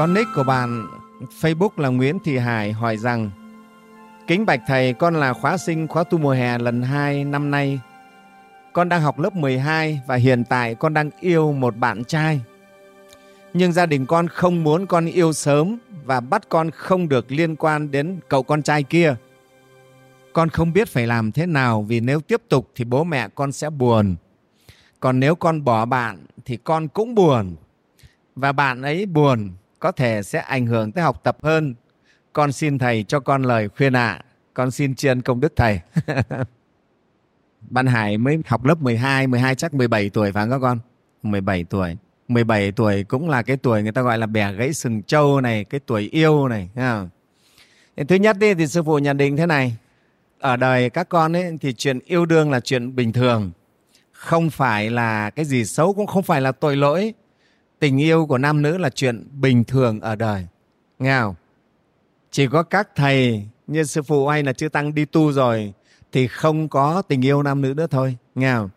Con nick của bạn Facebook là Nguyễn Thị Hải hỏi rằng Kính bạch thầy, con là khóa sinh khóa tu mùa hè lần 2 năm nay. Con đang học lớp 12 và hiện tại con đang yêu một bạn trai. Nhưng gia đình con không muốn con yêu sớm và bắt con không được liên quan đến cậu con trai kia. Con không biết phải làm thế nào vì nếu tiếp tục thì bố mẹ con sẽ buồn. Còn nếu con bỏ bạn thì con cũng buồn. Và bạn ấy buồn có thể sẽ ảnh hưởng tới học tập hơn. Con xin thầy cho con lời khuyên ạ. À. Con xin tri ân công đức thầy. Bạn Hải mới học lớp 12, 12 chắc 17 tuổi phải không các con? 17 tuổi. 17 tuổi cũng là cái tuổi người ta gọi là bẻ gãy sừng trâu này, cái tuổi yêu này. Không? Thứ nhất đi, thì sư phụ nhận định thế này. Ở đời các con ấy, thì chuyện yêu đương là chuyện bình thường. Không phải là cái gì xấu, cũng không phải là tội lỗi tình yêu của nam nữ là chuyện bình thường ở đời. Nghe không? Chỉ có các thầy như sư phụ hay là chư tăng đi tu rồi thì không có tình yêu nam nữ nữa thôi. Nghe không?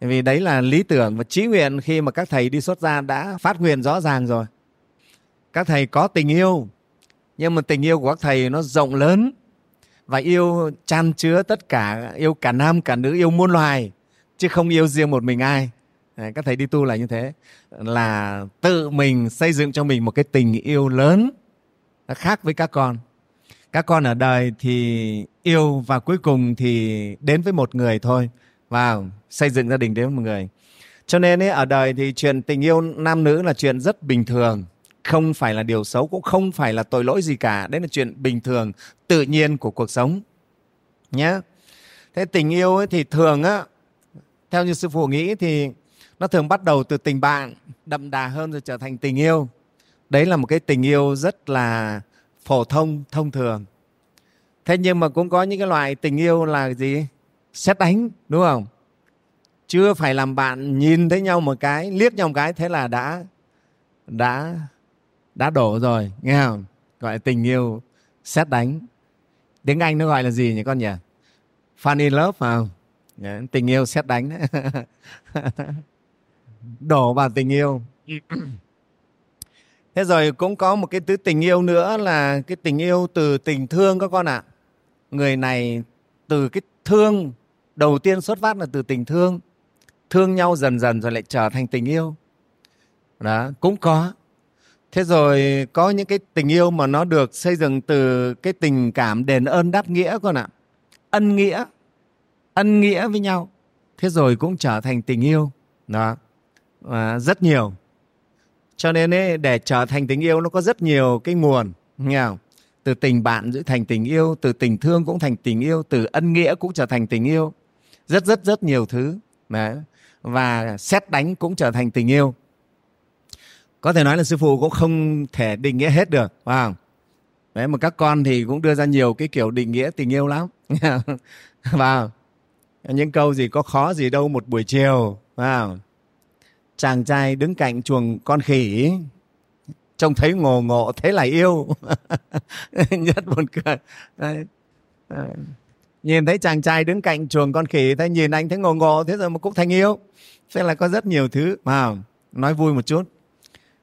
Vì đấy là lý tưởng và trí nguyện khi mà các thầy đi xuất gia đã phát nguyện rõ ràng rồi. Các thầy có tình yêu, nhưng mà tình yêu của các thầy nó rộng lớn và yêu chan chứa tất cả, yêu cả nam cả nữ, yêu muôn loài, chứ không yêu riêng một mình ai các thầy đi tu là như thế. Là tự mình xây dựng cho mình một cái tình yêu lớn nó khác với các con. Các con ở đời thì yêu và cuối cùng thì đến với một người thôi. Và xây dựng gia đình đến một người. Cho nên ấy, ở đời thì chuyện tình yêu nam nữ là chuyện rất bình thường. Không phải là điều xấu cũng không phải là tội lỗi gì cả. Đấy là chuyện bình thường tự nhiên của cuộc sống. Nhé thế tình yêu ấy thì thường á theo như sư phụ nghĩ thì nó thường bắt đầu từ tình bạn, đậm đà hơn rồi trở thành tình yêu. Đấy là một cái tình yêu rất là phổ thông thông thường. Thế nhưng mà cũng có những cái loại tình yêu là gì? Xét đánh, đúng không? Chưa phải làm bạn nhìn thấy nhau một cái, liếc nhau một cái, thế là đã đã đã đổ rồi, nghe không? Gọi là tình yêu xét đánh. Tiếng anh nó gọi là gì nhỉ con nhỉ? Fan in love, phải không? Dạ, tình yêu xét đánh. đấy. đổ vào tình yêu. Thế rồi cũng có một cái thứ tình yêu nữa là cái tình yêu từ tình thương các con ạ. À. người này từ cái thương đầu tiên xuất phát là từ tình thương. Thương nhau dần dần rồi lại trở thành tình yêu. Đó cũng có. Thế rồi có những cái tình yêu mà nó được xây dựng từ cái tình cảm đền ơn đáp nghĩa con ạ. À. ân nghĩa ân nghĩa với nhau. Thế rồi cũng trở thành tình yêu. Đó à, rất nhiều. Cho nên ấy, để trở thành tình yêu nó có rất nhiều cái nguồn nghe không? từ tình bạn giữ thành tình yêu từ tình thương cũng thành tình yêu từ ân nghĩa cũng trở thành tình yêu. Rất rất rất nhiều thứ Đấy. và xét đánh cũng trở thành tình yêu. Có thể nói là sư phụ cũng không thể định nghĩa hết được phải không? Đấy mà các con thì cũng đưa ra nhiều cái kiểu định nghĩa tình yêu lắm và những câu gì có khó gì đâu một buổi chiều vào chàng trai đứng cạnh chuồng con khỉ. Trông thấy ngồ ngộ thế là yêu. Nhất buồn cười. Đấy. Đấy. nhìn thấy chàng trai đứng cạnh chuồng con khỉ thấy nhìn anh thấy ngồ ngộ thế rồi mà cũng thành yêu. Thế là có rất nhiều thứ. Mà nói vui một chút.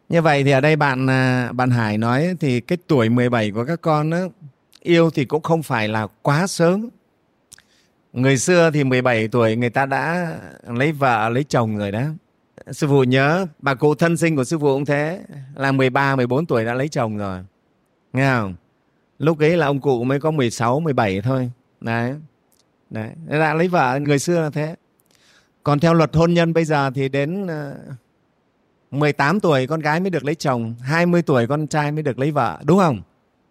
Như vậy thì ở đây bạn à, bạn Hải nói thì cái tuổi 17 của các con đó, yêu thì cũng không phải là quá sớm. Người xưa thì 17 tuổi người ta đã lấy vợ lấy chồng rồi đó sư phụ nhớ bà cụ thân sinh của sư phụ cũng thế là 13, 14 tuổi đã lấy chồng rồi. Nghe không? Lúc ấy là ông cụ mới có 16, 17 thôi. Đấy. Đấy. Đã lấy vợ người xưa là thế. Còn theo luật hôn nhân bây giờ thì đến ờ, 18 tuổi con gái mới được lấy chồng 20 tuổi con trai mới được lấy vợ đúng không?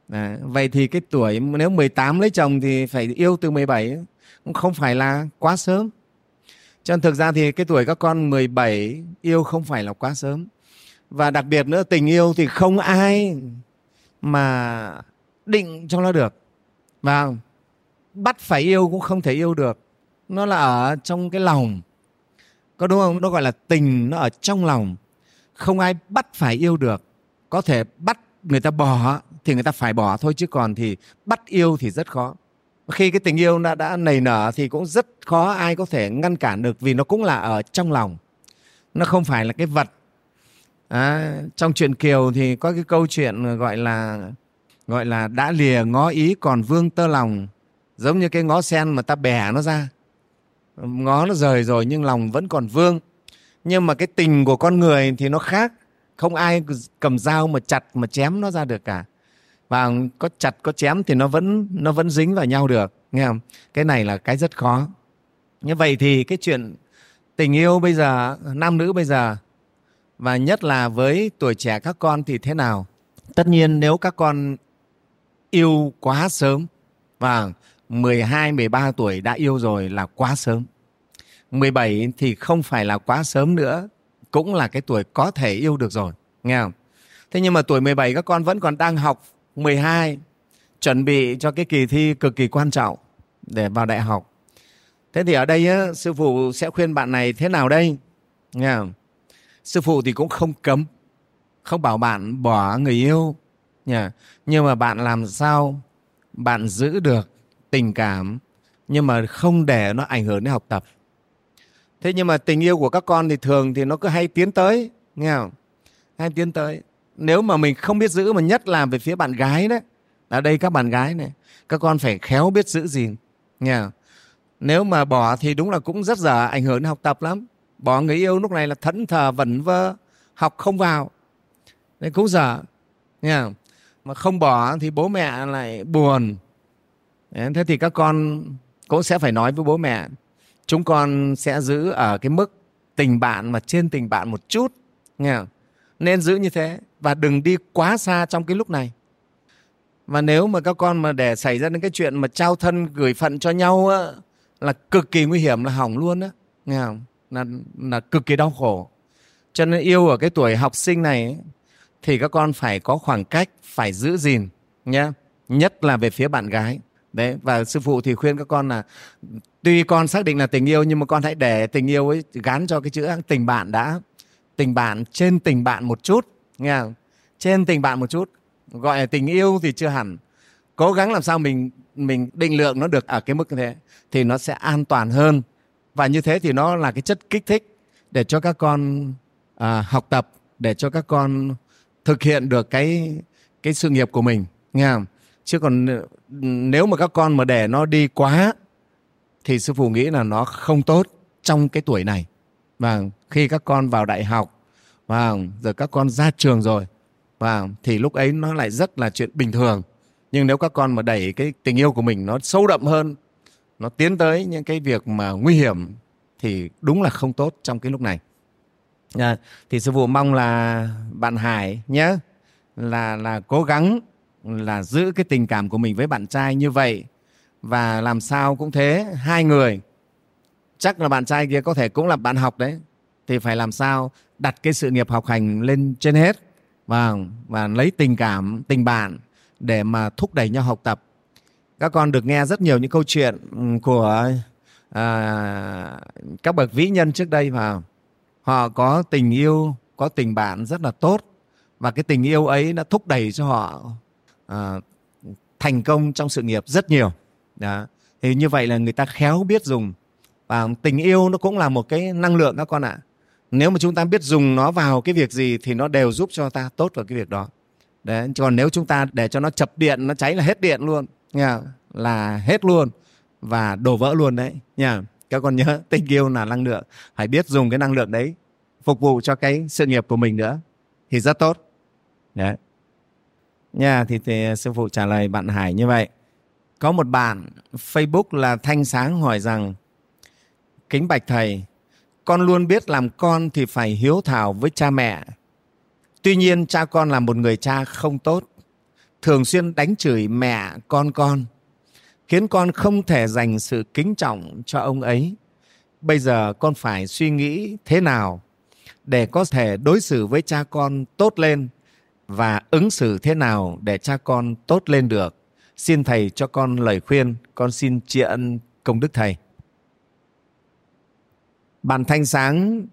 Đấy. vậy thì cái tuổi nếu 18 lấy chồng thì phải yêu từ 17 cũng không phải là quá sớm cho nên thực ra thì cái tuổi các con 17 yêu không phải là quá sớm. Và đặc biệt nữa tình yêu thì không ai mà định cho nó được. Và bắt phải yêu cũng không thể yêu được. Nó là ở trong cái lòng. Có đúng không? Nó gọi là tình, nó ở trong lòng. Không ai bắt phải yêu được. Có thể bắt người ta bỏ thì người ta phải bỏ thôi chứ còn thì bắt yêu thì rất khó khi cái tình yêu đã, đã nảy nở thì cũng rất khó ai có thể ngăn cản được vì nó cũng là ở trong lòng. Nó không phải là cái vật. À, trong truyện kiều thì có cái câu chuyện gọi là gọi là đã lìa ngó ý còn vương tơ lòng. Giống như cái ngó sen mà ta bẻ nó ra. Ngó nó rời rồi nhưng lòng vẫn còn vương. Nhưng mà cái tình của con người thì nó khác. Không ai cầm dao mà chặt mà chém nó ra được cả và có chặt có chém thì nó vẫn nó vẫn dính vào nhau được nghe không cái này là cái rất khó như vậy thì cái chuyện tình yêu bây giờ nam nữ bây giờ và nhất là với tuổi trẻ các con thì thế nào tất nhiên nếu các con yêu quá sớm và 12, 13 tuổi đã yêu rồi là quá sớm. 17 thì không phải là quá sớm nữa, cũng là cái tuổi có thể yêu được rồi, nghe không? Thế nhưng mà tuổi 17 các con vẫn còn đang học 12, chuẩn bị cho cái kỳ thi cực kỳ quan trọng để vào đại học. Thế thì ở đây á, sư phụ sẽ khuyên bạn này thế nào đây? Nghe không? Sư phụ thì cũng không cấm, không bảo bạn bỏ người yêu, nha. nhưng mà bạn làm sao bạn giữ được tình cảm nhưng mà không để nó ảnh hưởng đến học tập thế nhưng mà tình yêu của các con thì thường thì nó cứ hay tiến tới nghe không hay tiến tới nếu mà mình không biết giữ mà nhất là về phía bạn gái đấy ở đây các bạn gái này, các con phải khéo biết giữ gìn, nha. nếu mà bỏ thì đúng là cũng rất dở ảnh hưởng đến học tập lắm bỏ người yêu lúc này là thẫn thờ, vẩn vơ, học không vào đấy, cũng dở, nha. mà không bỏ thì bố mẹ lại buồn thế thì các con cũng sẽ phải nói với bố mẹ, chúng con sẽ giữ ở cái mức tình bạn mà trên tình bạn một chút, nha nên giữ như thế và đừng đi quá xa trong cái lúc này. Và nếu mà các con mà để xảy ra những cái chuyện mà trao thân gửi phận cho nhau á, là cực kỳ nguy hiểm là hỏng luôn á. Nghe không? Là là cực kỳ đau khổ. Cho nên yêu ở cái tuổi học sinh này thì các con phải có khoảng cách phải giữ gìn nhé nhất là về phía bạn gái. Đấy và sư phụ thì khuyên các con là tuy con xác định là tình yêu nhưng mà con hãy để tình yêu ấy gắn cho cái chữ tình bạn đã tình bạn trên tình bạn một chút nghe không? trên tình bạn một chút gọi là tình yêu thì chưa hẳn cố gắng làm sao mình mình định lượng nó được ở cái mức như thế thì nó sẽ an toàn hơn và như thế thì nó là cái chất kích thích để cho các con à, học tập để cho các con thực hiện được cái cái sự nghiệp của mình nghe không? chứ còn ừ, nếu mà các con mà để nó đi quá thì sư phụ nghĩ là nó không tốt trong cái tuổi này và khi các con vào đại học và rồi các con ra trường rồi và thì lúc ấy nó lại rất là chuyện bình thường. Nhưng nếu các con mà đẩy cái tình yêu của mình nó sâu đậm hơn nó tiến tới những cái việc mà nguy hiểm thì đúng là không tốt trong cái lúc này. À, thì sư phụ mong là bạn Hải nhé là là cố gắng là giữ cái tình cảm của mình với bạn trai như vậy. Và làm sao cũng thế hai người chắc là bạn trai kia có thể cũng là bạn học đấy thì phải làm sao đặt cái sự nghiệp học hành lên trên hết? Và và lấy tình cảm tình bạn để mà thúc đẩy nhau học tập. Các con được nghe rất nhiều những câu chuyện của à, các bậc vĩ nhân trước đây và họ có tình yêu có tình bạn rất là tốt. Và cái tình yêu ấy đã thúc đẩy cho họ à, thành công trong sự nghiệp rất nhiều. Đó. thì như vậy là người ta khéo biết dùng. Và tình yêu nó cũng là một cái năng lượng các con ạ nếu mà chúng ta biết dùng nó vào cái việc gì thì nó đều giúp cho ta tốt vào cái việc đó. Đấy còn nếu chúng ta để cho nó chập điện nó cháy là hết điện luôn nha là hết luôn và đổ vỡ luôn đấy nha. Các con nhớ tình yêu là năng lượng phải biết dùng cái năng lượng đấy phục vụ cho cái sự nghiệp của mình nữa. Thì rất tốt. Đấy. Nha thì, thì sư phụ trả lời bạn Hải như vậy. Có một bạn Facebook là Thanh Sáng hỏi rằng kính bạch thầy con luôn biết làm con thì phải hiếu thảo với cha mẹ. Tuy nhiên, cha con là một người cha không tốt, thường xuyên đánh chửi mẹ con con, khiến con không thể dành sự kính trọng cho ông ấy. Bây giờ con phải suy nghĩ thế nào để có thể đối xử với cha con tốt lên và ứng xử thế nào để cha con tốt lên được? Xin thầy cho con lời khuyên, con xin tri ân công đức thầy bạn thanh sáng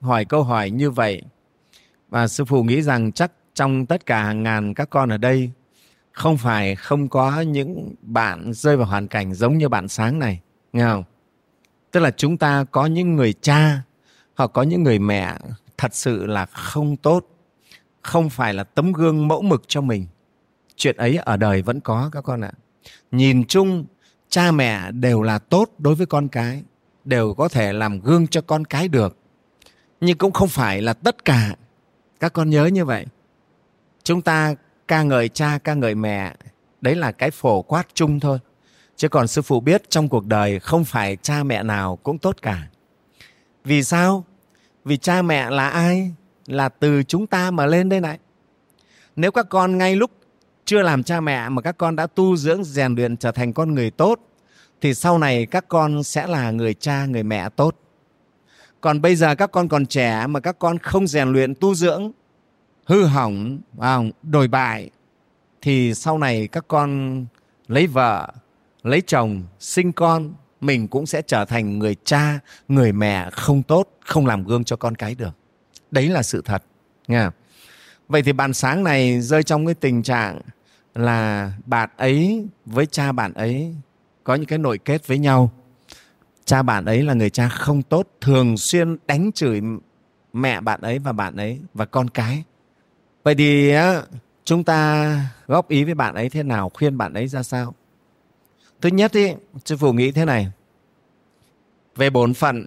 hỏi câu hỏi như vậy. Và sư phụ nghĩ rằng chắc trong tất cả hàng ngàn các con ở đây, không phải không có những bạn rơi vào hoàn cảnh giống như bạn sáng này. Nghe không? Tức là chúng ta có những người cha, hoặc có những người mẹ thật sự là không tốt, không phải là tấm gương mẫu mực cho mình. Chuyện ấy ở đời vẫn có các con ạ. Nhìn chung, cha mẹ đều là tốt đối với con cái đều có thể làm gương cho con cái được. Nhưng cũng không phải là tất cả. Các con nhớ như vậy. Chúng ta ca ngợi cha, ca ngợi mẹ, đấy là cái phổ quát chung thôi. Chứ còn sư phụ biết trong cuộc đời không phải cha mẹ nào cũng tốt cả. Vì sao? Vì cha mẹ là ai? Là từ chúng ta mà lên đây này. Nếu các con ngay lúc chưa làm cha mẹ mà các con đã tu dưỡng rèn luyện trở thành con người tốt thì sau này các con sẽ là người cha, người mẹ tốt còn bây giờ các con còn trẻ mà các con không rèn luyện tu dưỡng, hư hỏng đổi bại, thì sau này các con lấy vợ, lấy chồng, sinh con, mình cũng sẽ trở thành người cha, người mẹ không tốt, không làm gương cho con cái được đấy là sự thật nha. vậy thì bạn sáng này rơi trong cái tình trạng là bạn ấy với cha bạn ấy có những cái nội kết với nhau. Cha bạn ấy là người cha không tốt thường xuyên đánh chửi mẹ bạn ấy và bạn ấy và con cái. Vậy thì chúng ta góp ý với bạn ấy thế nào khuyên bạn ấy ra sao? Thứ nhất ý, sư phụ nghĩ thế này. Về bổn phận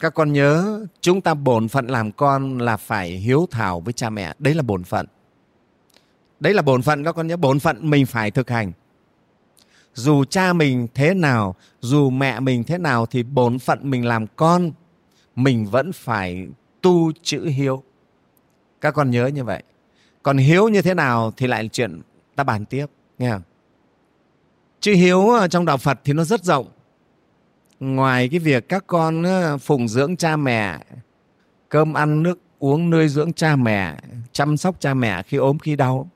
các con nhớ chúng ta bổn phận làm con là phải hiếu thảo với cha mẹ. Đấy là bổn phận. Đấy là bổn phận các con nhớ. Bổn phận mình phải thực hành dù cha mình thế nào, dù mẹ mình thế nào thì bổn phận mình làm con, mình vẫn phải tu chữ hiếu. Các con nhớ như vậy. Còn hiếu như thế nào thì lại là chuyện ta bàn tiếp, nghe không? Chữ hiếu trong đạo phật thì nó rất rộng. Ngoài cái việc các con ờ, phụng dưỡng cha mẹ, cơm ăn, nước uống, nuôi dưỡng cha mẹ, chăm sóc cha mẹ khi ốm, khi đau,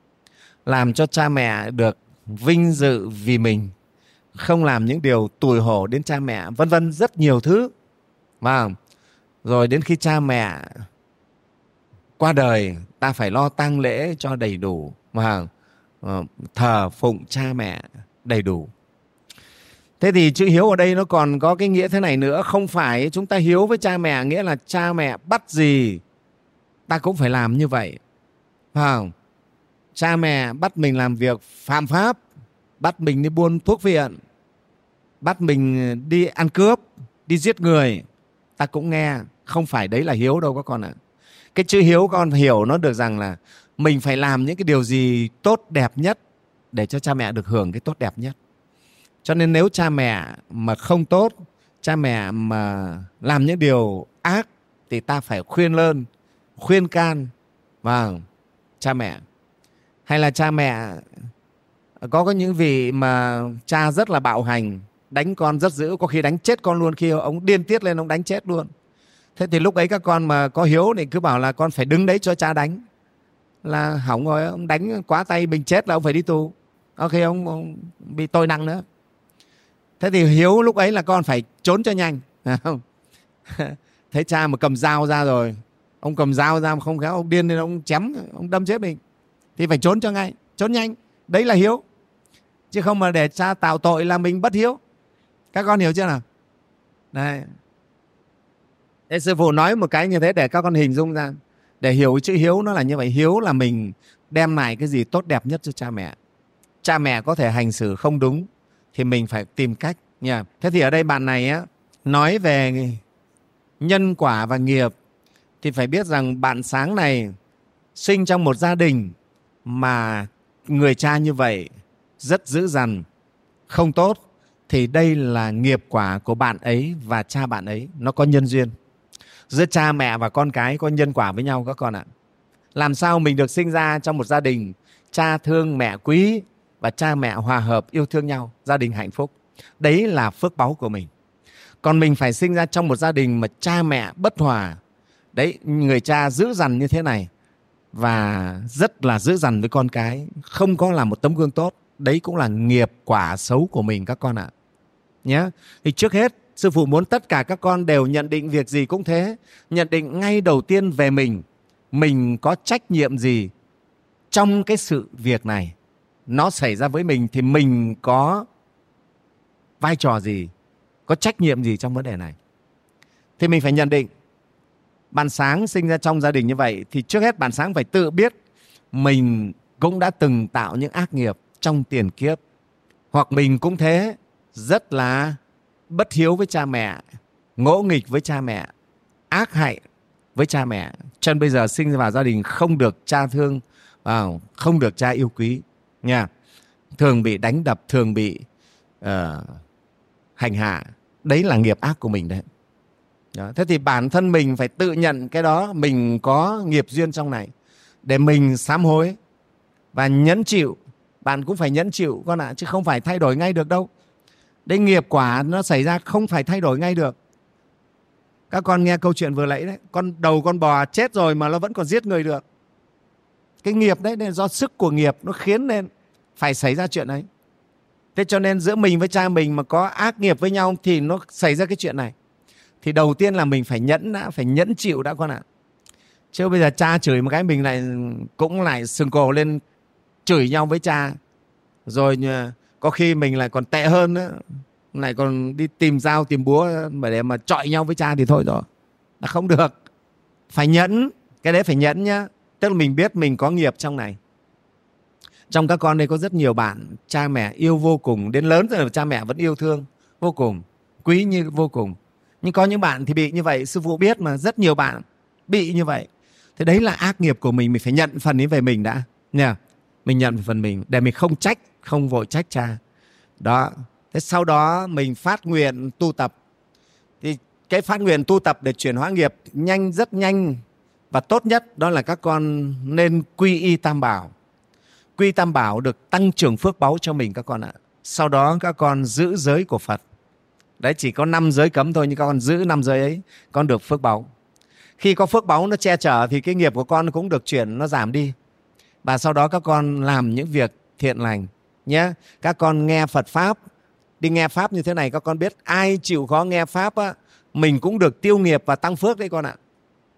làm cho cha mẹ được vinh dự vì mình, không làm những điều tủi hổ đến cha mẹ, vân vân rất nhiều thứ và rồi đến khi cha mẹ qua đời, ta phải lo tang lễ cho đầy đủ và ờ, thờ phụng cha mẹ đầy đủ. Thế thì chữ hiếu ở đây nó còn có cái nghĩa thế này nữa, không phải chúng ta hiếu với cha mẹ nghĩa là cha mẹ bắt gì, ta cũng phải làm như vậy, phải không? Cha mẹ bắt mình làm việc phạm pháp, bắt mình đi buôn thuốc viện, bắt mình đi ăn cướp, đi giết người. Ta cũng nghe, không phải đấy là hiếu đâu các con ạ. Cái chữ hiếu con hiểu nó được rằng là mình phải làm những cái điều gì tốt đẹp nhất để cho cha mẹ được hưởng cái tốt đẹp nhất. Cho nên nếu cha mẹ mà không tốt, cha mẹ mà làm những điều ác thì ta phải khuyên lơn, khuyên can. Và cha mẹ hay là cha mẹ có có những vị mà cha rất là bạo hành đánh con rất dữ có khi đánh chết con luôn khi ông điên tiết lên ông đánh chết luôn. Thế thì lúc ấy các con mà có hiếu thì cứ bảo là con phải đứng đấy cho cha đánh. Là hỏng rồi ông đánh quá tay mình chết là ông phải đi tù. Có khi ông, ông bị tội nặng nữa. Thế thì hiếu lúc ấy là con phải trốn cho nhanh. Không? Thấy cha mà cầm dao ra rồi ông cầm dao ra mà không khéo ông điên nên ông chém ông đâm chết mình thì phải trốn cho ngay, trốn nhanh. Đấy là hiếu. Chứ không mà để cha tạo tội là mình bất hiếu. Các con hiểu chưa nào? Đấy Thế sư phụ nói một cái như thế để các con hình dung ra. Để hiểu chữ hiếu nó là như vậy. Hiếu là mình đem lại cái gì tốt đẹp nhất cho cha mẹ. Cha mẹ có thể hành xử không đúng thì mình phải tìm cách nha. Thế thì ở đây bạn này á, nói về nhân quả và nghiệp thì phải biết rằng bạn sáng này sinh trong một gia đình mà người cha như vậy rất dữ dằn. Không tốt thì đây là nghiệp quả của bạn ấy và cha bạn ấy. Nó có nhân duyên. Giữa cha mẹ và con cái có nhân quả với nhau các con ạ. Làm sao mình được sinh ra trong một gia đình cha thương mẹ quý và cha mẹ hòa hợp yêu thương nhau, gia đình hạnh phúc? Đấy là phước báu của mình. Còn mình phải sinh ra trong một gia đình mà cha mẹ bất hòa. Đấy, người cha dữ dằn như thế này và rất là dữ dằn với con cái. Không có là một tấm gương tốt. Đấy cũng là nghiệp quả xấu của mình các con ạ. Nhé thì trước hết, sư phụ muốn tất cả các con đều nhận định việc gì cũng thế. Nhận định ngay đầu tiên về mình mình có trách nhiệm gì trong cái sự việc này. Nó xảy ra với mình thì mình có vai trò gì, có trách nhiệm gì trong vấn đề này. Thì mình phải nhận định bạn sáng sinh ra trong gia đình như vậy thì trước hết bạn sáng phải tự biết mình cũng đã từng tạo những ác nghiệp trong tiền kiếp. Hoặc mình cũng thế rất là bất hiếu với cha mẹ ngỗ nghịch với cha mẹ ác hại với cha mẹ. Cho nên bây giờ sinh vào gia đình không được cha thương à, không được cha yêu quý nha. Thường bị đánh đập thường bị uh, hành hạ. Đấy là nghiệp ác của mình đấy đó. thế thì bản thân mình phải tự nhận cái đó mình có nghiệp duyên trong này để mình sám hối và nhẫn chịu. Bạn cũng phải nhẫn chịu con ạ à, chứ không phải thay đổi ngay được đâu. Đấy nghiệp quả nó xảy ra không phải thay đổi ngay được. Các con nghe câu chuyện vừa nãy đấy con đầu con bò chết rồi mà nó vẫn còn giết người được. Cái nghiệp đấy nên do sức của nghiệp nó khiến nên phải xảy ra chuyện ấy. Thế cho nên giữa mình với cha mình mà có ác nghiệp với nhau thì nó xảy ra cái chuyện này thì đầu tiên là mình phải nhẫn đã, phải nhẫn chịu đã con ạ. Chứ bây giờ cha chửi một cái mình lại cũng lại sừng cổ lên chửi nhau với cha. Rồi có khi mình lại còn tệ hơn nữa. Lại còn đi tìm dao, tìm búa để mà chọi nhau với cha thì thôi rồi. Là không được. Phải nhẫn, cái đấy phải nhẫn nhá. Tức là mình biết mình có nghiệp trong này. Trong các con đây có rất nhiều bạn, cha mẹ yêu vô cùng. Đến lớn rồi cha mẹ vẫn yêu thương, vô cùng. Quý như vô cùng nhưng có những bạn thì bị như vậy, sư phụ biết mà, rất nhiều bạn bị như vậy. Thế đấy là ác nghiệp của mình mình phải nhận phần ấy về mình đã. Nha, mình nhận phần mình để mình không trách, không vội trách cha. Đó, thế sau đó mình phát nguyện tu tập. Thì cái phát nguyện tu tập để chuyển hóa nghiệp nhanh, rất nhanh và tốt nhất đó là các con nên quy y tam bảo. Quy tam bảo được tăng trưởng phước báu cho mình các con ạ. Sau đó các con giữ giới của phật đấy chỉ có năm giới cấm thôi nhưng các con giữ năm giới ấy con được phước báu. Khi có phước báu nó che chở thì cái nghiệp của con cũng được chuyển nó giảm đi. Và sau đó các con làm những việc thiện lành nhé. Các con nghe phật pháp đi nghe pháp như thế này các con biết ai chịu khó nghe pháp á, mình cũng được tiêu nghiệp và tăng phước đấy con ạ.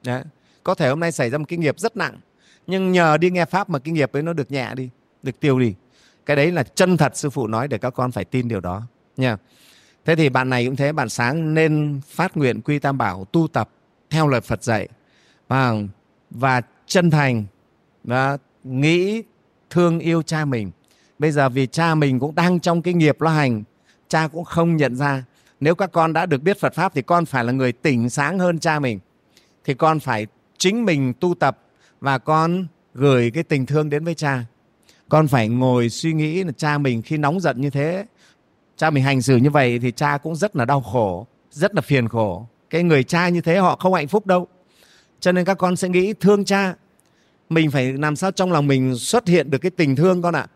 Đấy. có thể hôm nay xảy ra một cái nghiệp rất nặng nhưng nhờ đi nghe pháp mà cái nghiệp ấy nó được nhẹ đi được tiêu đi. Cái đấy là chân thật sư phụ nói để các con phải tin điều đó nha thế thì bạn này cũng thế, bạn sáng nên phát nguyện quy tam bảo tu tập theo lời phật dạy. Và và chân thành, và nghĩ thương yêu cha mình. Bây giờ vì cha mình cũng đang trong cái nghiệp lo hành, cha cũng không nhận ra. Nếu các con đã được biết phật pháp thì con phải là người tỉnh sáng hơn cha mình. Thì con phải chính mình tu tập và con gửi cái tình thương đến với cha. Con phải ngồi suy nghĩ là cha mình khi nóng giận như thế cha mình hành xử như vậy thì cha cũng rất là đau khổ, rất là phiền khổ. Cái người cha như thế họ không hạnh phúc đâu. Cho nên các con sẽ nghĩ thương cha. Mình phải làm sao trong lòng mình xuất hiện được cái tình thương con ạ.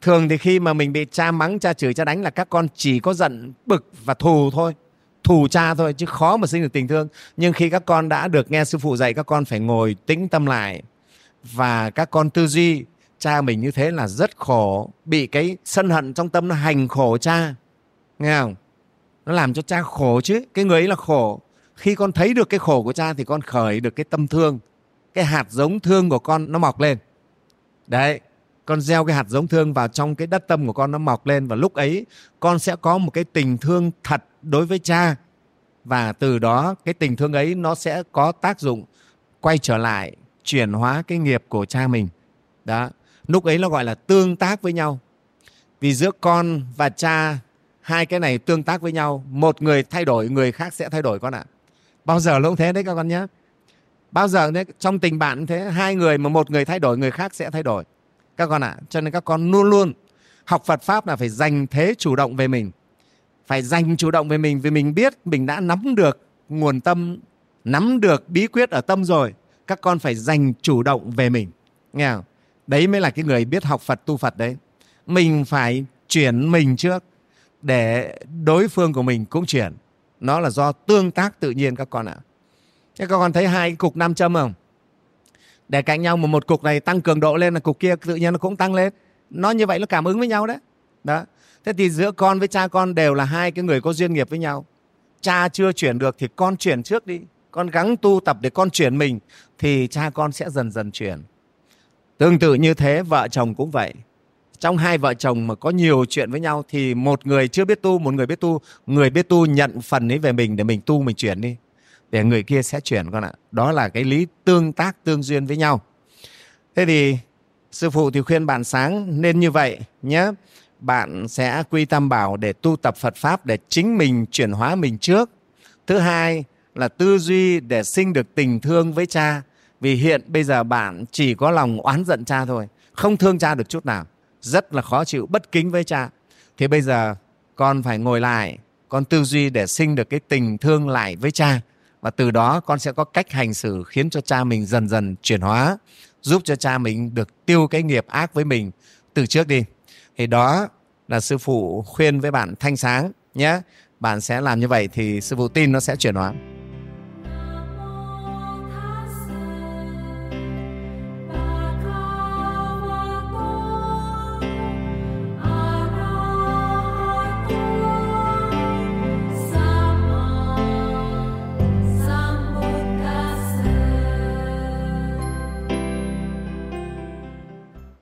Thường thì khi mà mình bị cha mắng, cha chửi, cha đánh là các con chỉ có giận, bực và thù thôi. Thù cha thôi chứ khó mà sinh được tình thương. Nhưng khi các con đã được nghe sư phụ dạy, các con phải ngồi tĩnh tâm lại. Và các con tư duy cha mình như thế là rất khổ, bị cái sân hận trong tâm nó hành khổ cha. Nghe không? Nó làm cho cha khổ chứ, cái người ấy là khổ. Khi con thấy được cái khổ của cha thì con khởi được cái tâm thương, cái hạt giống thương của con nó mọc lên. Đấy, con gieo cái hạt giống thương vào trong cái đất tâm của con nó mọc lên và lúc ấy con sẽ có một cái tình thương thật đối với cha. Và từ đó cái tình thương ấy nó sẽ có tác dụng quay trở lại, chuyển hóa cái nghiệp của cha mình. Đó lúc ấy nó gọi là tương tác với nhau. Vì giữa con và cha, hai cái này tương tác với nhau, một người thay đổi, người khác sẽ thay đổi con ạ. Bao giờ nó cũng thế đấy các con nhé. Bao giờ đấy, trong tình bạn thế, hai người mà một người thay đổi, người khác sẽ thay đổi. Các con ạ, cho nên các con luôn luôn học phật pháp là phải dành thế chủ động về mình. Phải dành chủ động về mình vì mình biết mình đã nắm được nguồn tâm, nắm được bí quyết ở tâm rồi. Các con phải dành chủ động về mình. Nghe không? Đấy mới là cái người biết học phật, tu phật đấy. Mình phải chuyển mình trước để đối phương của mình cũng chuyển. Nó là do tương tác tự nhiên các con ạ. Thế các con thấy hai cái cục nam châm không? Để cạnh nhau mà một cục này tăng cường độ lên là cục kia tự nhiên nó cũng tăng lên. Nó như vậy nó cảm ứng với nhau đấy. Đó. Thế thì giữa con với cha con đều là hai cái người có duyên nghiệp với nhau. Cha chưa chuyển được thì con chuyển trước đi. Con gắng tu tập để con chuyển mình thì cha con sẽ dần dần chuyển tương tự như thế, vợ chồng cũng vậy. Trong hai vợ chồng mà có nhiều chuyện với nhau thì một người chưa biết tu, một người biết tu. Người biết tu nhận phần ấy về mình để mình tu, mình chuyển đi. Để người kia sẽ chuyển, con ạ. Đó là cái lý tương tác, tương duyên với nhau. Thế thì, sư phụ thì khuyên bạn sáng nên như vậy nhé. Bạn sẽ quy tam bảo để tu tập phật pháp để chính mình chuyển hóa mình trước. Thứ hai là tư duy để sinh được tình thương với cha vì hiện bây giờ bạn chỉ có lòng oán giận cha thôi, không thương cha được chút nào, rất là khó chịu, bất kính với cha. Thì bây giờ con phải ngồi lại, con tư duy để sinh được cái tình thương lại với cha. Và từ đó con sẽ có cách hành xử khiến cho cha mình dần dần chuyển hóa, giúp cho cha mình được tiêu cái nghiệp ác với mình. Từ trước đi, thì đó là sư phụ khuyên với bạn thanh sáng nhé. Bạn sẽ làm như vậy thì sư phụ tin nó sẽ chuyển hóa.